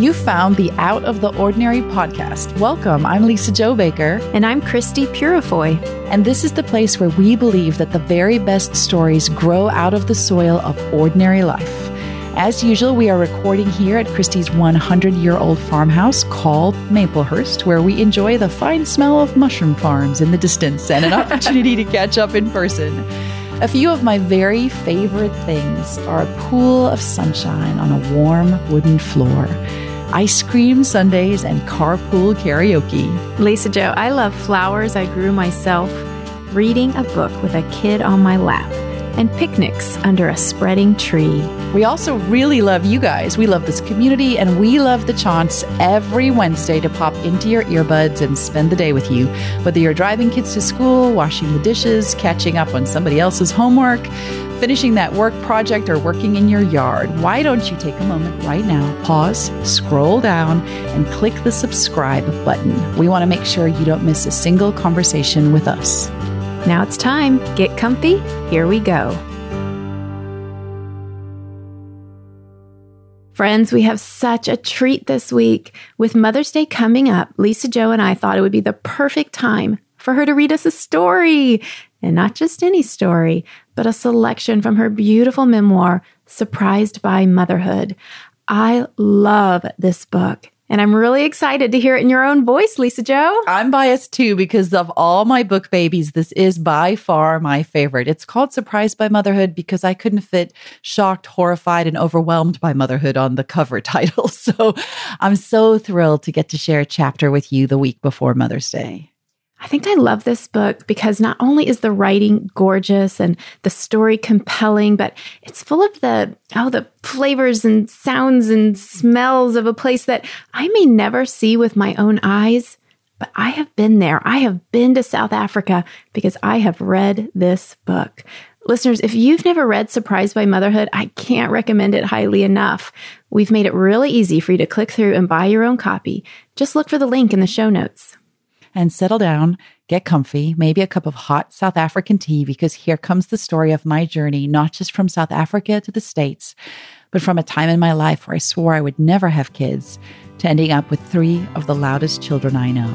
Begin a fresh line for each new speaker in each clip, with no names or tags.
You found the Out of the Ordinary podcast. Welcome. I'm Lisa-Jo Baker.
And I'm Christie Purifoy.
And this is the place where we believe that the very best stories grow out of the soil of ordinary life. As usual, we are recording here at Christie's 100 year old farmhouse called Maplehurst, where we enjoy the fine smell of mushroom farms in the distance and an opportunity to catch up in person. A few of my very favorite things are a pool of sunshine on a warm wooden floor, ice cream sundaes, and carpool karaoke.
Lisa-Jo, I love flowers I grew myself, reading a book with a kid on my lap and picnics under a spreading tree.
We also really love you guys. We love this community and we love the chance every Wednesday to pop into your earbuds and spend the day with you. Whether you're driving kids to school, washing the dishes, catching up on somebody else's homework, finishing that work project, or working in your yard, why don't you take a moment right now, pause, scroll down, and click the subscribe button? We want to make sure you don't miss a single conversation with us.
Now it's time. Get comfy. Here we go. Friends, we have such a treat this week. With Mother's Day coming up, Lisa-Jo and I thought it would be the perfect time for her to read us a story. And not just any story, but a selection from her beautiful memoir, Surprised by Motherhood. I love this book. And I'm really excited to hear it in your own voice, Lisa-Jo.
I'm biased too because of all my book babies. This is by far my favorite. It's called Surprised by Motherhood because I couldn't fit shocked, horrified, and overwhelmed by motherhood on the cover title. So I'm so thrilled to get to share a chapter with you the week before Mother's Day.
I think I love this book because not only is the writing gorgeous and the story compelling, but it's full of the oh the flavors and sounds and smells of a place that I may never see with my own eyes, but I have been there. I have been to South Africa because I have read this book. Listeners, if you've never read Surprised by Motherhood, I can't recommend it highly enough. We've made it really easy for you to click through and buy your own copy. Just look for the link in the show notes
and settle down, get comfy, maybe a cup of hot South African tea, because here comes the story of my journey, not just from South Africa to the States, but from a time in my life where I swore I would never have kids to ending up with three of the loudest children I know.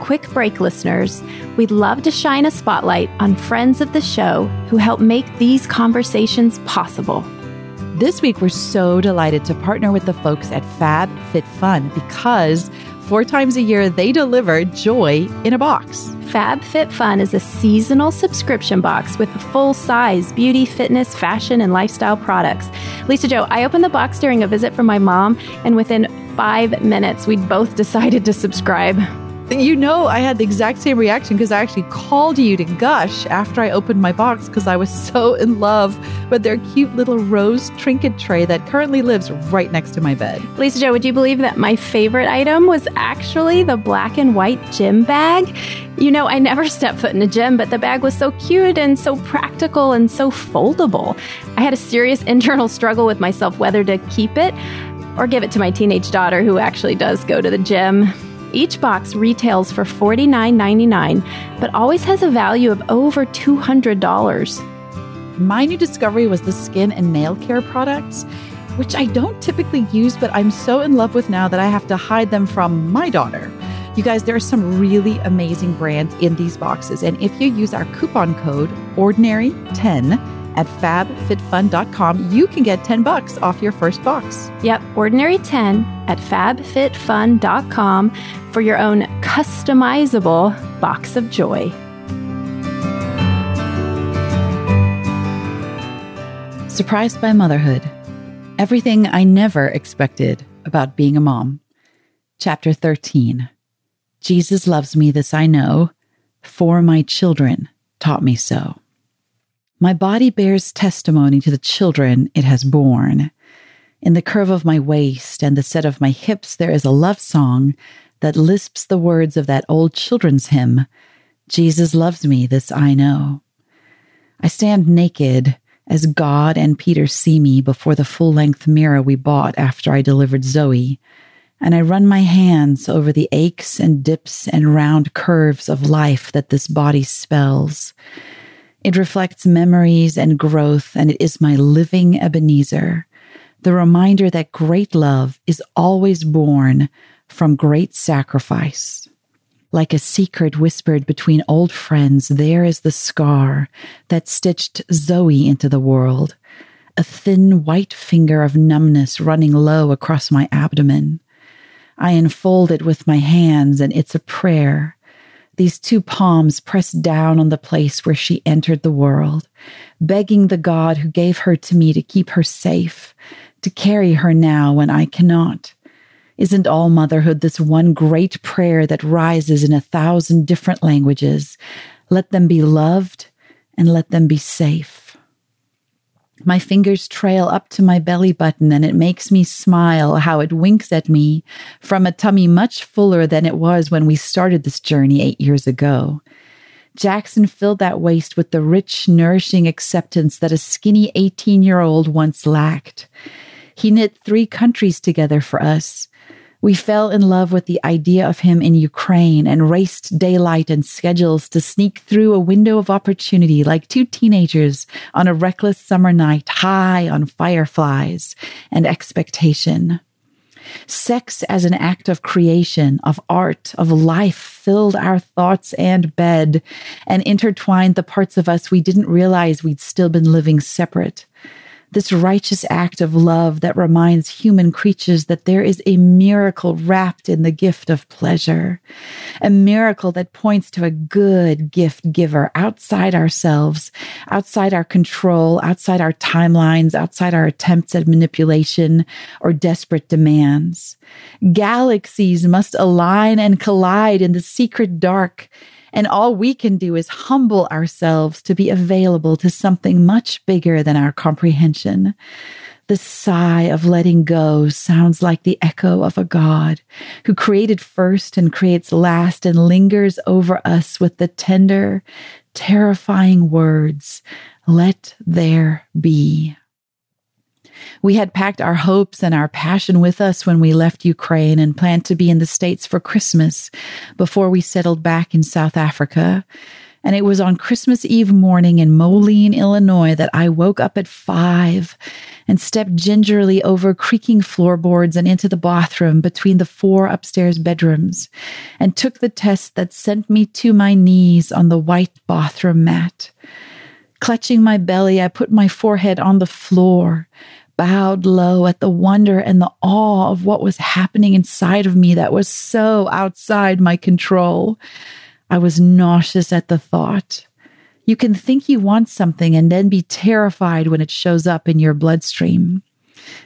Quick break, listeners. We'd love to shine a spotlight on friends of the show who help make these conversations possible.
This week, we're so delighted to partner with the folks at Fab Fit Fun because four times a year they deliver joy in a box.
Fab Fit Fun is a seasonal subscription box with full size beauty, fitness, fashion, and lifestyle products. Lisa-Jo, I opened the box during a visit from my mom, and within five minutes, we'd both decided to subscribe.
You know, I had the exact same reaction because I actually called you to gush after I opened my box because I was so in love with their cute little rose trinket tray that currently lives right next to my bed.
Lisa-Jo, would you believe that my favorite item was actually the black and white gym bag? You know, I never stepped foot in a gym, but the bag was so cute and so practical and so foldable. I had a serious internal struggle with myself whether to keep it or give it to my teenage daughter who actually does go to the gym. Each box retails for $49.99, but always has a value of over $200.
My new discovery was the skin and nail care products, which I don't typically use, but I'm so in love with now that I have to hide them from my daughter. You guys, there are some really amazing brands in these boxes. And if you use our coupon code ORDINARY10, at fabfitfun.com, you can get 10 bucks off your first box.
Yep, ordinary 10 at fabfitfun.com for your own customizable box of joy.
Surprised by motherhood. Everything I never expected about being a mom. Chapter 13. Jesus loves me, this I know, for my children taught me so. My body bears testimony to the children it has borne. In the curve of my waist and the set of my hips, there is a love song that lisps the words of that old children's hymn Jesus loves me, this I know. I stand naked as God and Peter see me before the full length mirror we bought after I delivered Zoe, and I run my hands over the aches and dips and round curves of life that this body spells. It reflects memories and growth, and it is my living Ebenezer, the reminder that great love is always born from great sacrifice. Like a secret whispered between old friends, there is the scar that stitched Zoe into the world, a thin white finger of numbness running low across my abdomen. I enfold it with my hands, and it's a prayer these two palms pressed down on the place where she entered the world, begging the God who gave her to me to keep her safe, to carry her now when I cannot. Isn't all motherhood this one great prayer that rises in a thousand different languages? Let them be loved and let them be safe. My fingers trail up to my belly button and it makes me smile how it winks at me from a tummy much fuller than it was when we started this journey eight years ago. Jackson filled that waist with the rich, nourishing acceptance that a skinny 18 year old once lacked. He knit three countries together for us we fell in love with the idea of him in Ukraine and raced daylight and schedules to sneak through a window of opportunity like two teenagers on a reckless summer night high on fireflies and expectation. Sex as an act of creation, of art, of life filled our thoughts and bed and intertwined the parts of us we didn't realize we'd still been living separate this righteous act of love that reminds human creatures that there is a miracle wrapped in the gift of pleasure, a miracle that points to a good gift giver outside ourselves, outside our control, outside our timelines, outside our attempts at manipulation or desperate demands. Galaxies must align and collide in the secret dark and all we can do is humble ourselves to be available to something much bigger than our comprehension. The sigh of letting go sounds like the echo of a God who created first and creates last and lingers over us with the tender, terrifying words, Let there be. We had packed our hopes and our passion with us when we left Ukraine and planned to be in the States for Christmas before we settled back in South Africa. And it was on Christmas Eve morning in Moline, Illinois that I woke up at five and stepped gingerly over creaking floorboards and into the bathroom between the four upstairs bedrooms and took the test that sent me to my knees on the white bathroom mat. Clutching my belly, I put my forehead on the floor bowed low at the wonder and the awe of what was happening inside of me that was so outside my control. I was nauseous at the thought. You can think you want something and then be terrified when it shows up in your bloodstream.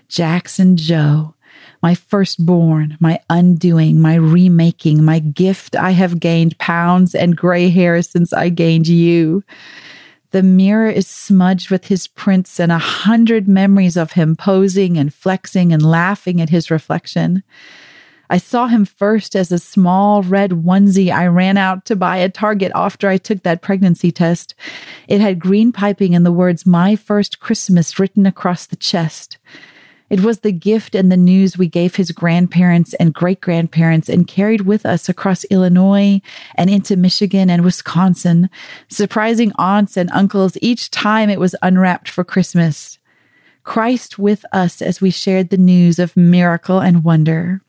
Jackson Joe, my firstborn, my undoing, my remaking, my gift. I have gained pounds and gray hair since I gained you. The mirror is smudged with his prints and a hundred memories of him posing and flexing and laughing at his reflection. I saw him first as a small red onesie I ran out to buy at Target after I took that pregnancy test. It had green piping and the words My First Christmas written across the chest. It was the gift and the news we gave his grandparents and great grandparents and carried with us across Illinois and into Michigan and Wisconsin, surprising aunts and uncles each time it was unwrapped for Christmas. Christ with us as we shared the news of miracle and wonder.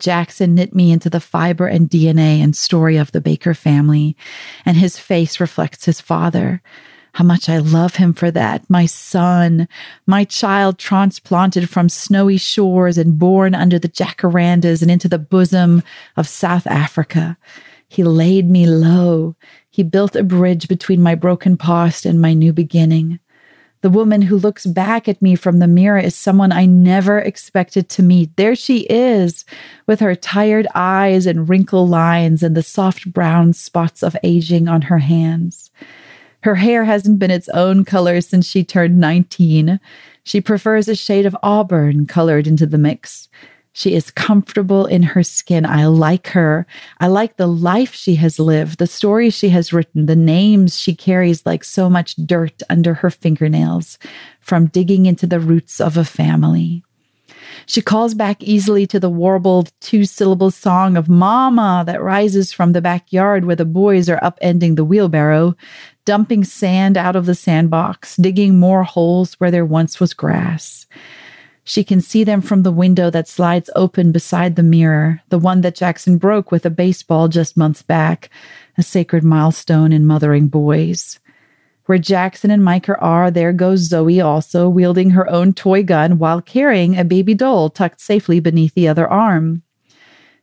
Jackson knit me into the fiber and DNA and story of the Baker family, and his face reflects his father how much I love him for that. My son, my child transplanted from snowy shores and born under the jacarandas and into the bosom of South Africa. He laid me low. He built a bridge between my broken past and my new beginning. The woman who looks back at me from the mirror is someone I never expected to meet. There she is, with her tired eyes and wrinkle lines and the soft brown spots of aging on her hands. Her hair hasn't been its own color since she turned 19. She prefers a shade of auburn colored into the mix. She is comfortable in her skin. I like her. I like the life she has lived, the stories she has written, the names she carries like so much dirt under her fingernails from digging into the roots of a family. She calls back easily to the warbled two syllable song of Mama that rises from the backyard where the boys are upending the wheelbarrow dumping sand out of the sandbox, digging more holes where there once was grass. She can see them from the window that slides open beside the mirror, the one that Jackson broke with a baseball just months back, a sacred milestone in mothering boys. Where Jackson and Micah are, there goes Zoe also, wielding her own toy gun while carrying a baby doll tucked safely beneath the other arm.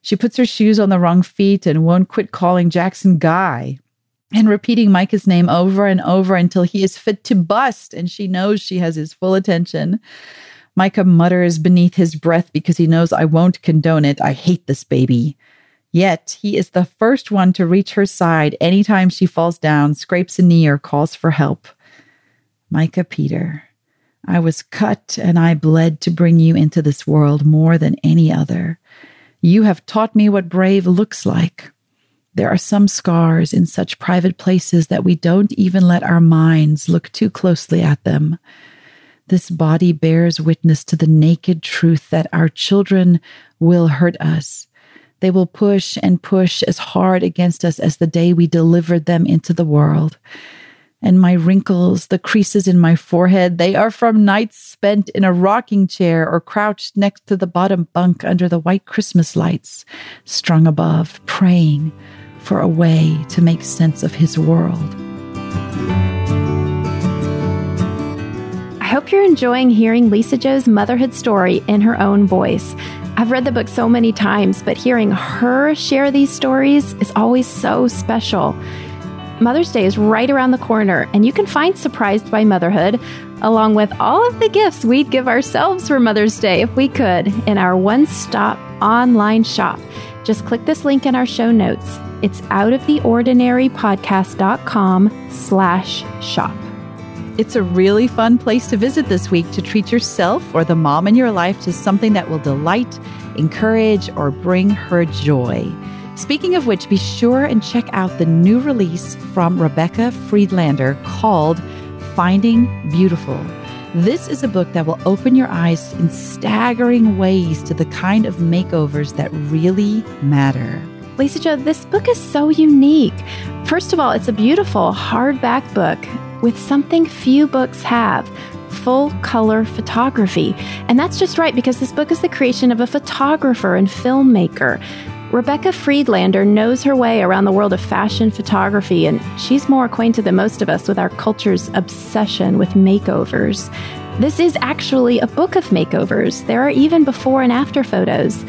She puts her shoes on the wrong feet and won't quit calling Jackson Guy and repeating Micah's name over and over until he is fit to bust and she knows she has his full attention. Micah mutters beneath his breath because he knows I won't condone it. I hate this baby. Yet he is the first one to reach her side anytime she falls down, scrapes a knee, or calls for help. Micah Peter, I was cut and I bled to bring you into this world more than any other. You have taught me what brave looks like. There are some scars in such private places that we don't even let our minds look too closely at them. This body bears witness to the naked truth that our children will hurt us. They will push and push as hard against us as the day we delivered them into the world and my wrinkles, the creases in my forehead, they are from nights spent in a rocking chair or crouched next to the bottom bunk under the white Christmas lights, strung above, praying for a way to make sense of his world.
I hope you're enjoying hearing Lisa-Jo's motherhood story in her own voice. I've read the book so many times, but hearing her share these stories is always so special. Mother's Day is right around the corner, and you can find Surprised by Motherhood, along with all of the gifts we'd give ourselves for Mother's Day if we could, in our one stop online shop. Just click this link in our show notes. It's outoftheordinarypodcast.com slash shop.
It's a really fun place to visit this week to treat yourself or the mom in your life to something that will delight, encourage, or bring her joy. Speaking of which, be sure and check out the new release from Rebecca Friedlander called Finding Beautiful. This is a book that will open your eyes in staggering ways to the kind of makeovers that really matter.
Lisa Jo, this book is so unique. First of all, it's a beautiful hardback book with something few books have full color photography. And that's just right because this book is the creation of a photographer and filmmaker. Rebecca Friedlander knows her way around the world of fashion photography, and she's more acquainted than most of us with our culture's obsession with makeovers. This is actually a book of makeovers. There are even before and after photos.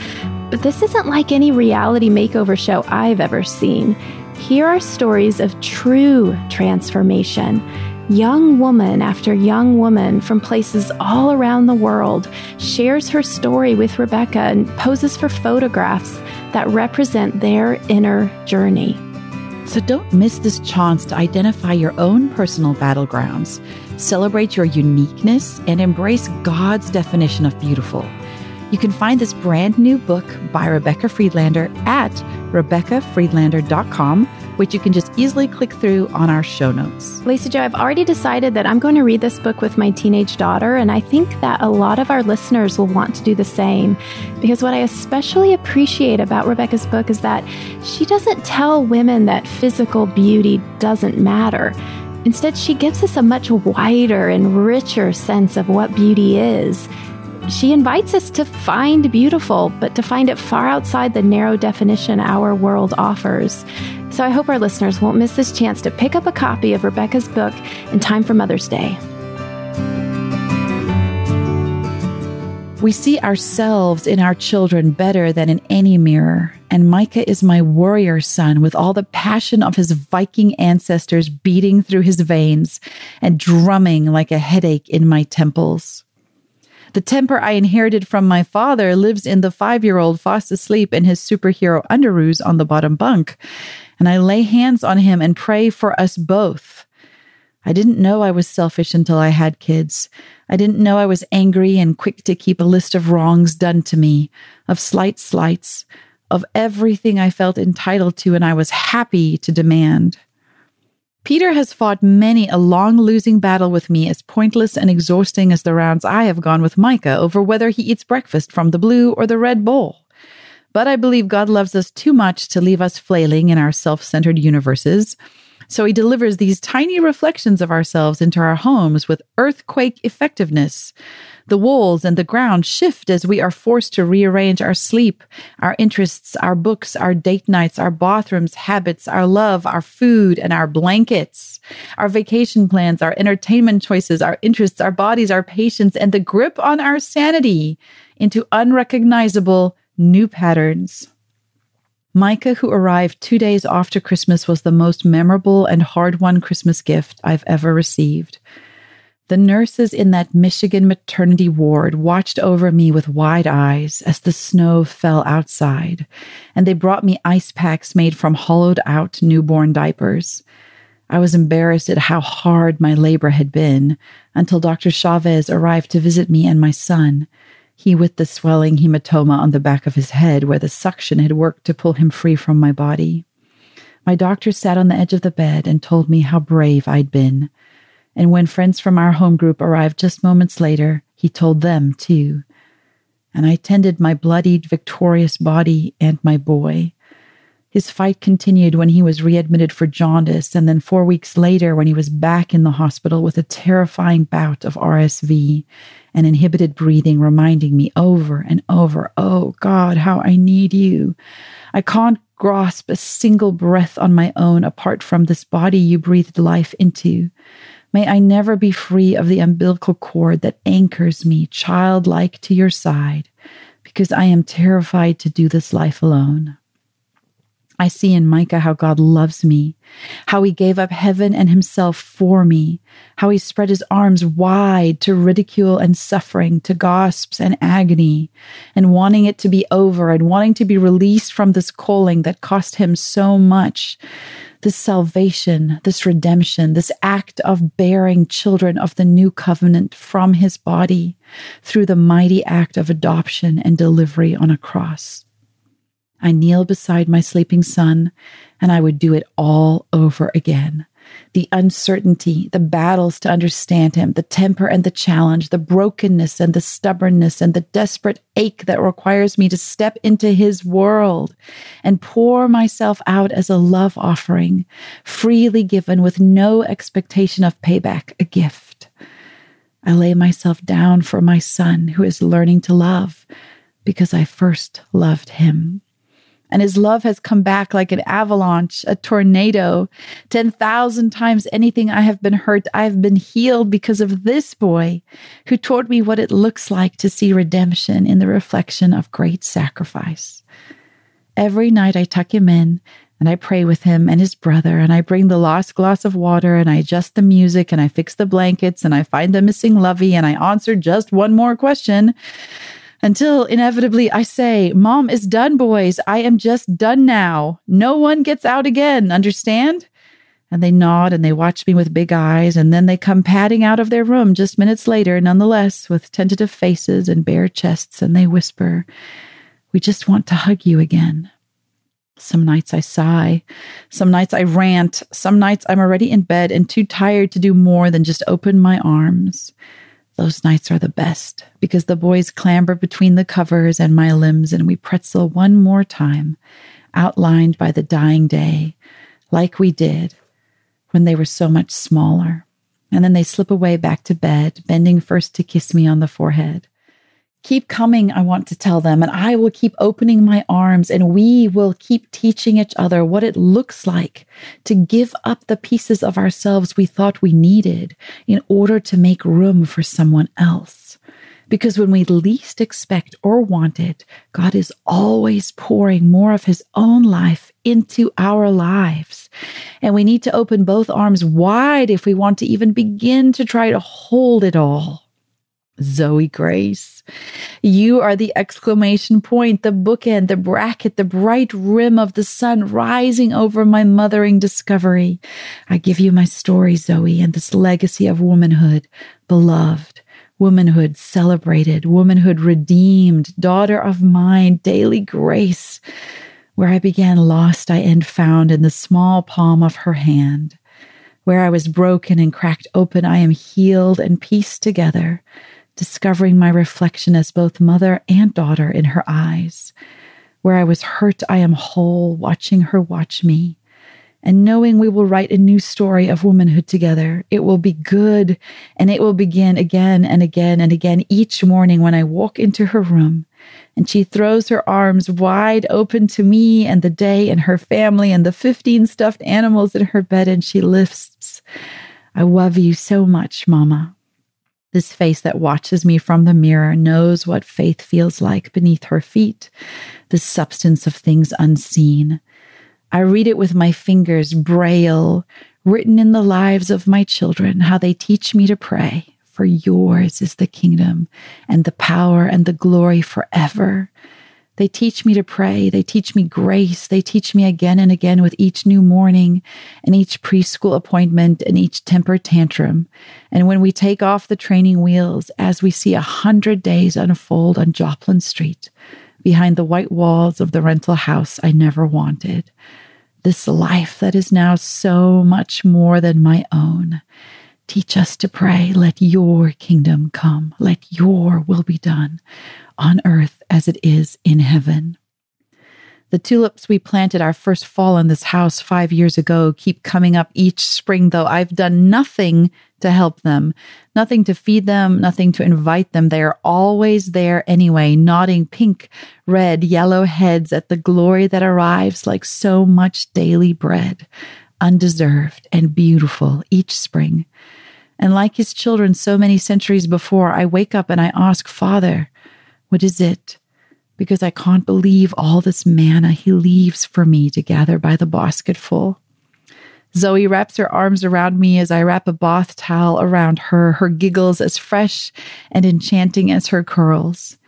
But this isn't like any reality makeover show I've ever seen. Here are stories of true transformation Young woman after young woman from places all around the world shares her story with Rebecca and poses for photographs that represent their inner journey.
So don't miss this chance to identify your own personal battlegrounds, celebrate your uniqueness, and embrace God's definition of beautiful. You can find this brand new book by Rebecca Friedlander at RebeccaFriedlander.com which you can just easily click through on our show notes.
Lisa Jo, I've already decided that I'm going to read this book with my teenage daughter, and I think that a lot of our listeners will want to do the same. Because what I especially appreciate about Rebecca's book is that she doesn't tell women that physical beauty doesn't matter. Instead, she gives us a much wider and richer sense of what beauty is she invites us to find beautiful, but to find it far outside the narrow definition our world offers. So I hope our listeners won't miss this chance to pick up a copy of Rebecca's book in time for Mother's Day.
We see ourselves in our children better than in any mirror. And Micah is my warrior son with all the passion of his Viking ancestors beating through his veins and drumming like a headache in my temples. The temper I inherited from my father lives in the five year old fast asleep in his superhero underoos on the bottom bunk. And I lay hands on him and pray for us both. I didn't know I was selfish until I had kids. I didn't know I was angry and quick to keep a list of wrongs done to me, of slight slights, of everything I felt entitled to and I was happy to demand. Peter has fought many a long losing battle with me as pointless and exhausting as the rounds I have gone with Micah over whether he eats breakfast from the blue or the red bowl. But I believe God loves us too much to leave us flailing in our self centered universes. So he delivers these tiny reflections of ourselves into our homes with earthquake effectiveness. The walls and the ground shift as we are forced to rearrange our sleep, our interests, our books, our date nights, our bathrooms, habits, our love, our food, and our blankets, our vacation plans, our entertainment choices, our interests, our bodies, our patience, and the grip on our sanity into unrecognizable new patterns. Micah, who arrived two days after Christmas, was the most memorable and hard won Christmas gift I've ever received. The nurses in that Michigan maternity ward watched over me with wide eyes as the snow fell outside, and they brought me ice packs made from hollowed out newborn diapers. I was embarrassed at how hard my labor had been until Dr. Chavez arrived to visit me and my son he with the swelling hematoma on the back of his head where the suction had worked to pull him free from my body. My doctor sat on the edge of the bed and told me how brave I'd been. And when friends from our home group arrived just moments later, he told them too. And I tended my bloodied, victorious body and my boy. His fight continued when he was readmitted for jaundice, and then four weeks later, when he was back in the hospital with a terrifying bout of RSV and inhibited breathing, reminding me over and over, Oh God, how I need you. I can't grasp a single breath on my own apart from this body you breathed life into. May I never be free of the umbilical cord that anchors me childlike to your side, because I am terrified to do this life alone. I see in Micah how God loves me, how he gave up heaven and himself for me, how he spread his arms wide to ridicule and suffering, to gasps and agony, and wanting it to be over and wanting to be released from this calling that cost him so much. This salvation, this redemption, this act of bearing children of the new covenant from his body through the mighty act of adoption and delivery on a cross. I kneel beside my sleeping son, and I would do it all over again. The uncertainty, the battles to understand him, the temper and the challenge, the brokenness and the stubbornness, and the desperate ache that requires me to step into his world and pour myself out as a love offering, freely given with no expectation of payback, a gift. I lay myself down for my son who is learning to love because I first loved him and his love has come back like an avalanche, a tornado. 10,000 times anything I have been hurt, I have been healed because of this boy who taught me what it looks like to see redemption in the reflection of great sacrifice. Every night I tuck him in and I pray with him and his brother, and I bring the last glass of water, and I adjust the music, and I fix the blankets, and I find the missing lovey, and I answer just one more question until inevitably I say, Mom is done, boys. I am just done now. No one gets out again. Understand? And they nod and they watch me with big eyes, and then they come padding out of their room just minutes later, nonetheless, with tentative faces and bare chests, and they whisper, We just want to hug you again. Some nights I sigh. Some nights I rant. Some nights I'm already in bed and too tired to do more than just open my arms. Those nights are the best because the boys clamber between the covers and my limbs and we pretzel one more time, outlined by the dying day, like we did when they were so much smaller. And then they slip away back to bed, bending first to kiss me on the forehead. Keep coming, I want to tell them, and I will keep opening my arms, and we will keep teaching each other what it looks like to give up the pieces of ourselves we thought we needed in order to make room for someone else. Because when we least expect or want it, God is always pouring more of His own life into our lives. And we need to open both arms wide if we want to even begin to try to hold it all. Zoe Grace. You are the exclamation point, the bookend, the bracket, the bright rim of the sun rising over my mothering discovery. I give you my story, Zoe, and this legacy of womanhood, beloved, womanhood celebrated, womanhood redeemed, daughter of mine, daily grace. Where I began lost, I end found in the small palm of her hand. Where I was broken and cracked open, I am healed and pieced together discovering my reflection as both mother and daughter in her eyes. Where I was hurt, I am whole, watching her watch me. and knowing we will write a new story of womanhood together. It will be good and it will begin again and again and again each morning when I walk into her room and she throws her arms wide open to me and the day and her family and the 15 stuffed animals in her bed and she lifts, I love you so much, Mama. This face that watches me from the mirror knows what faith feels like beneath her feet, the substance of things unseen. I read it with my fingers, braille, written in the lives of my children, how they teach me to pray. For yours is the kingdom and the power and the glory forever. They teach me to pray. They teach me grace. They teach me again and again with each new morning and each preschool appointment and each temper tantrum. And when we take off the training wheels, as we see a hundred days unfold on Joplin Street, behind the white walls of the rental house I never wanted, this life that is now so much more than my own. Teach us to pray, let your kingdom come, let your will be done on earth as it is in heaven. The tulips we planted our first fall in this house five years ago keep coming up each spring, though I've done nothing to help them, nothing to feed them, nothing to invite them. They are always there anyway, nodding pink, red, yellow heads at the glory that arrives like so much daily bread, undeserved and beautiful each spring. And like his children so many centuries before, I wake up and I ask, Father, what is it? Because I can't believe all this manna he leaves for me to gather by the basketful. Zoe wraps her arms around me as I wrap a bath towel around her, her giggles as fresh and enchanting as her curls.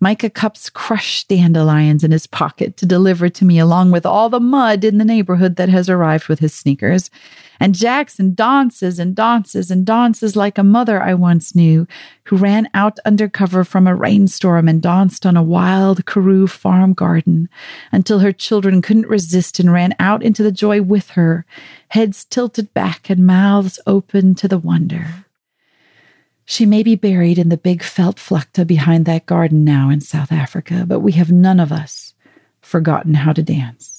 Micah cups crushed dandelions in his pocket to deliver to me, along with all the mud in the neighborhood that has arrived with his sneakers. And Jackson dances and dances and dances like a mother I once knew, who ran out undercover from a rainstorm and danced on a wild Karoo farm garden until her children couldn't resist and ran out into the joy with her, heads tilted back and mouths open to the wonder. She may be buried in the big Veldvlakte behind that garden now in South Africa, but we have none of us forgotten how to dance.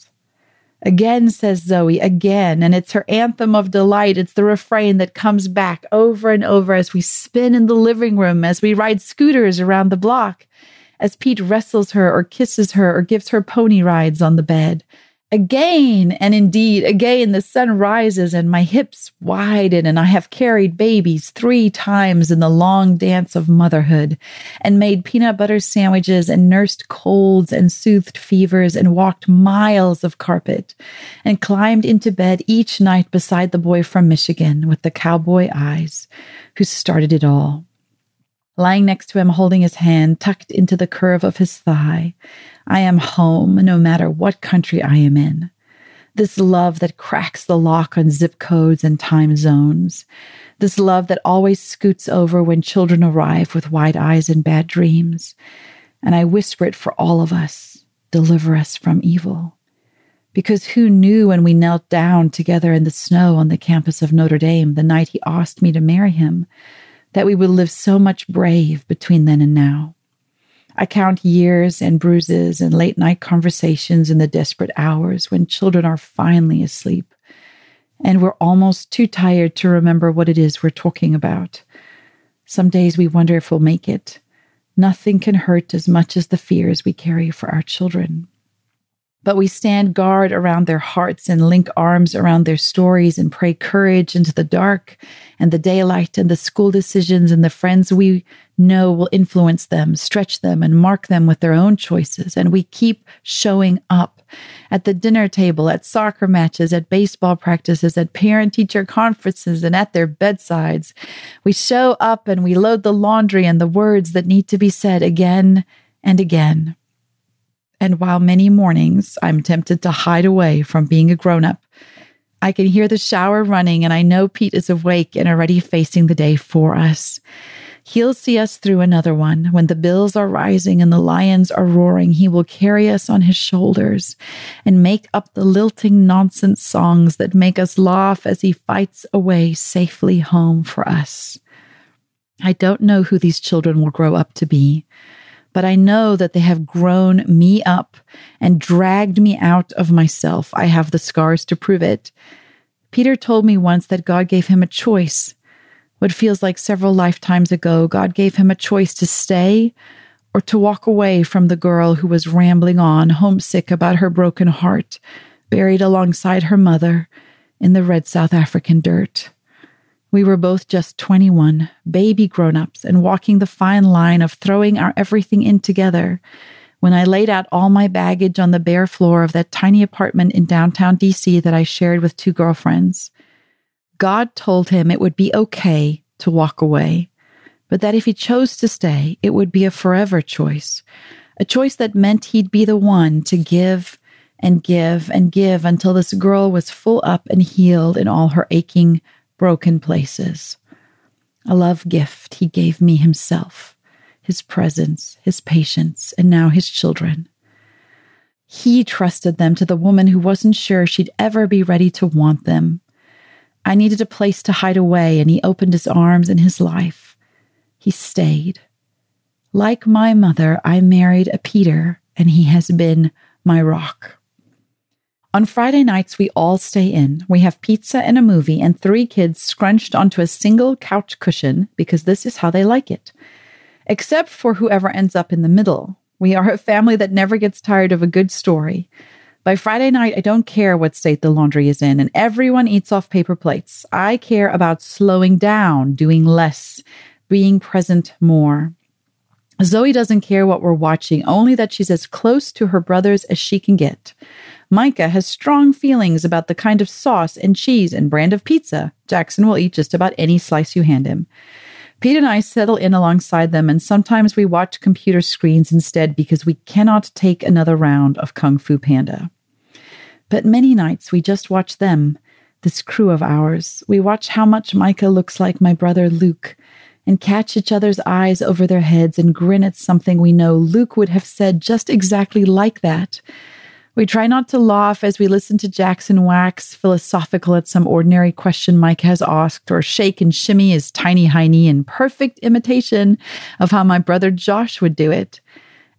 Again, says Zoe, again, and it's her anthem of delight. It's the refrain that comes back over and over as we spin in the living room, as we ride scooters around the block, as Pete wrestles her or kisses her or gives her pony rides on the bed, Again and indeed, again, the sun rises and my hips widen, and I have carried babies three times in the long dance of motherhood, and made peanut butter sandwiches, and nursed colds, and soothed fevers, and walked miles of carpet, and climbed into bed each night beside the boy from Michigan with the cowboy eyes, who started it all lying next to him, holding his hand tucked into the curve of his thigh. I am home no matter what country I am in. This love that cracks the lock on zip codes and time zones. This love that always scoots over when children arrive with wide eyes and bad dreams. And I whisper it for all of us deliver us from evil. Because who knew when we knelt down together in the snow on the campus of Notre Dame the night he asked me to marry him that we would live so much brave between then and now? I count years and bruises and late night conversations in the desperate hours when children are finally asleep and we're almost too tired to remember what it is we're talking about. Some days we wonder if we'll make it. Nothing can hurt as much as the fears we carry for our children. But we stand guard around their hearts and link arms around their stories and pray courage into the dark and the daylight and the school decisions and the friends we know will influence them, stretch them, and mark them with their own choices. And we keep showing up at the dinner table, at soccer matches, at baseball practices, at parent teacher conferences, and at their bedsides. We show up and we load the laundry and the words that need to be said again and again. And while many mornings I'm tempted to hide away from being a grown up, I can hear the shower running and I know Pete is awake and already facing the day for us. He'll see us through another one. When the bills are rising and the lions are roaring, he will carry us on his shoulders and make up the lilting nonsense songs that make us laugh as he fights away safely home for us. I don't know who these children will grow up to be, but I know that they have grown me up and dragged me out of myself. I have the scars to prove it. Peter told me once that God gave him a choice. What feels like several lifetimes ago, God gave him a choice to stay or to walk away from the girl who was rambling on, homesick about her broken heart, buried alongside her mother in the red South African dirt. We were both just 21, baby grown ups, and walking the fine line of throwing our everything in together when I laid out all my baggage on the bare floor of that tiny apartment in downtown DC that I shared with two girlfriends. God told him it would be okay to walk away, but that if he chose to stay, it would be a forever choice, a choice that meant he'd be the one to give and give and give until this girl was full up and healed in all her aching, broken places. A love gift he gave me himself, his presence, his patience, and now his children. He trusted them to the woman who wasn't sure she'd ever be ready to want them. I needed a place to hide away, and he opened his arms and his life. He stayed. Like my mother, I married a Peter, and he has been my rock. On Friday nights, we all stay in. We have pizza and a movie, and three kids scrunched onto a single couch cushion because this is how they like it. Except for whoever ends up in the middle. We are a family that never gets tired of a good story. By Friday night, I don't care what state the laundry is in, and everyone eats off paper plates. I care about slowing down, doing less, being present more. Zoe doesn't care what we're watching, only that she's as close to her brothers as she can get. Micah has strong feelings about the kind of sauce and cheese and brand of pizza. Jackson will eat just about any slice you hand him. Pete and I settle in alongside them, and sometimes we watch computer screens instead because we cannot take another round of Kung Fu Panda. But many nights we just watch them, this crew of ours. We watch how much Micah looks like my brother Luke and catch each other's eyes over their heads and grin at something we know Luke would have said just exactly like that. We try not to laugh as we listen to Jackson wax philosophical at some ordinary question Mike has asked, or shake and shimmy his tiny hiney in perfect imitation of how my brother Josh would do it.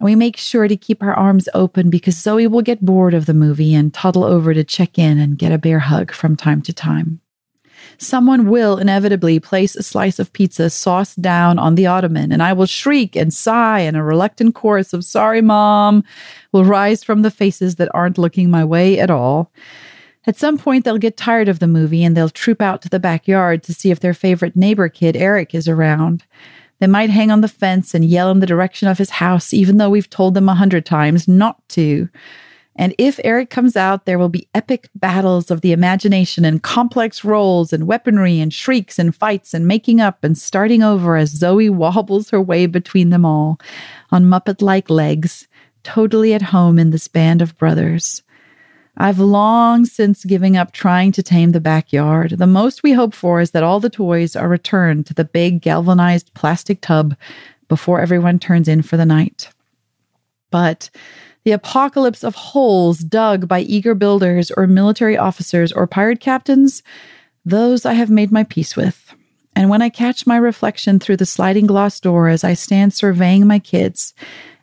And we make sure to keep our arms open because Zoe will get bored of the movie and toddle over to check in and get a bear hug from time to time someone will inevitably place a slice of pizza sauce down on the ottoman, and I will shriek and sigh, and a reluctant chorus of sorry, mom will rise from the faces that aren't looking my way at all. At some point, they'll get tired of the movie and they'll troop out to the backyard to see if their favorite neighbor kid, Eric, is around. They might hang on the fence and yell in the direction of his house, even though we've told them a hundred times not to. And if Eric comes out, there will be epic battles of the imagination and complex roles and weaponry and shrieks and fights and making up and starting over as Zoe wobbles her way between them all on Muppet like legs, totally at home in this band of brothers. I've long since given up trying to tame the backyard. The most we hope for is that all the toys are returned to the big galvanized plastic tub before everyone turns in for the night. But the apocalypse of holes dug by eager builders or military officers or pirate captains, those I have made my peace with. And when I catch my reflection through the sliding glass door as I stand surveying my kids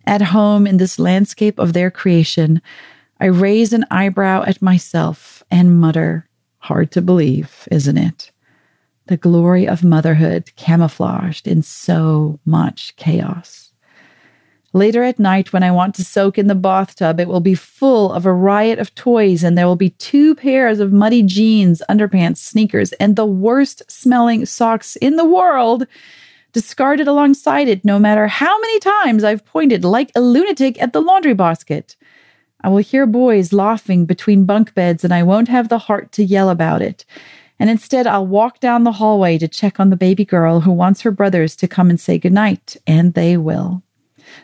at home in this landscape of their creation, I raise an eyebrow at myself and mutter, Hard to believe, isn't it? The glory of motherhood camouflaged in so much chaos. Later at night, when I want to soak in the bathtub, it will be full of a riot of toys, and there will be two pairs of muddy jeans, underpants, sneakers, and the worst smelling socks in the world discarded alongside it, no matter how many times I've pointed like a lunatic at the laundry basket. I will hear boys laughing between bunk beds, and I won't have the heart to yell about it. And instead, I'll walk down the hallway to check on the baby girl who wants her brothers to come and say goodnight, and they will.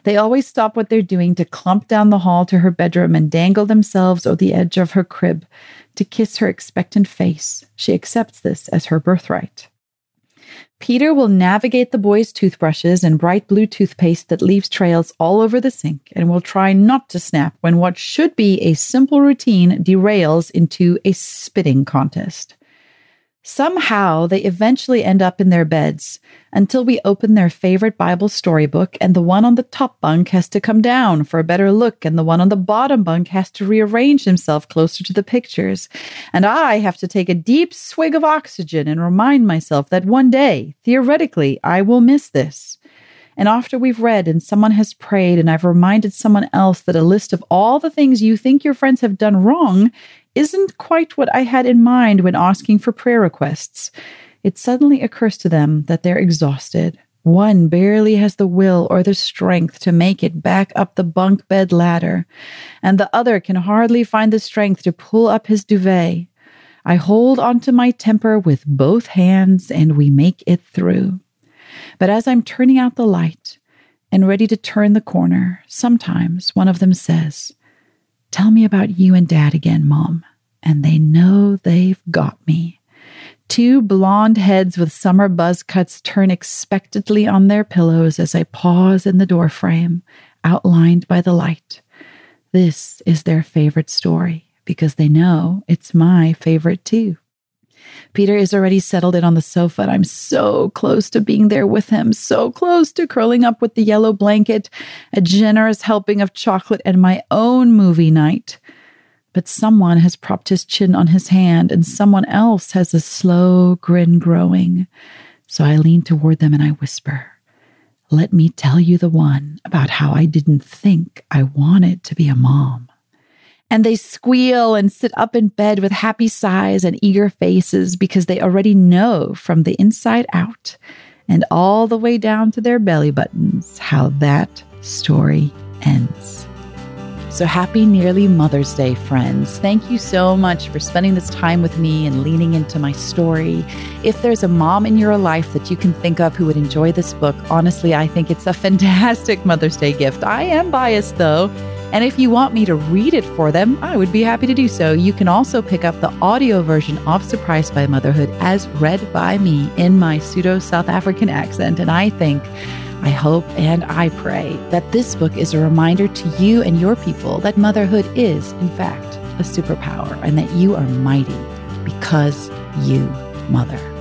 They always stop what they're doing to clump down the hall to her bedroom and dangle themselves over the edge of her crib to kiss her expectant face. She accepts this as her birthright. Peter will navigate the boys' toothbrushes and bright blue toothpaste that leaves trails all over the sink and will try not to snap when what should be a simple routine derails into a spitting contest. Somehow they eventually end up in their beds until we open their favorite Bible storybook, and the one on the top bunk has to come down for a better look, and the one on the bottom bunk has to rearrange himself closer to the pictures. And I have to take a deep swig of oxygen and remind myself that one day, theoretically, I will miss this. And after we've read and someone has prayed, and I've reminded someone else that a list of all the things you think your friends have done wrong isn't quite what I had in mind when asking for prayer requests. It suddenly occurs to them that they're exhausted. One barely has the will or the strength to make it back up the bunk bed ladder, and the other can hardly find the strength to pull up his duvet. I hold onto my temper with both hands and we make it through. But as I'm turning out the light and ready to turn the corner, sometimes one of them says, Tell me about you and dad again, Mom. And they know they've got me. Two blonde heads with summer buzz cuts turn expectantly on their pillows as I pause in the doorframe, outlined by the light. This is their favorite story because they know it's my favorite too. Peter is already settled in on the sofa, and I'm so close to being there with him, so close to curling up with the yellow blanket, a generous helping of chocolate, and my own movie night. But someone has propped his chin on his hand, and someone else has a slow grin growing. So I lean toward them and I whisper, Let me tell you the one about how I didn't think I wanted to be a mom and they squeal and sit up in bed with happy sighs and eager faces because they already know from the inside out and all the way down to their belly buttons how that story ends. So happy nearly Mother's Day, friends. Thank you so much for spending this time with me and leaning into my story. If there's a mom in your life that you can think of who would enjoy this book, honestly, I think it's a fantastic Mother's Day gift. I am biased though. And if you want me to read it for them, I would be happy to do so. You can also pick up the audio version of Surprised by Motherhood as read by me in my pseudo South African accent. And I think, I hope, and I pray that this book is a reminder to you and your people that motherhood is, in fact, a superpower and that you are mighty because you mother.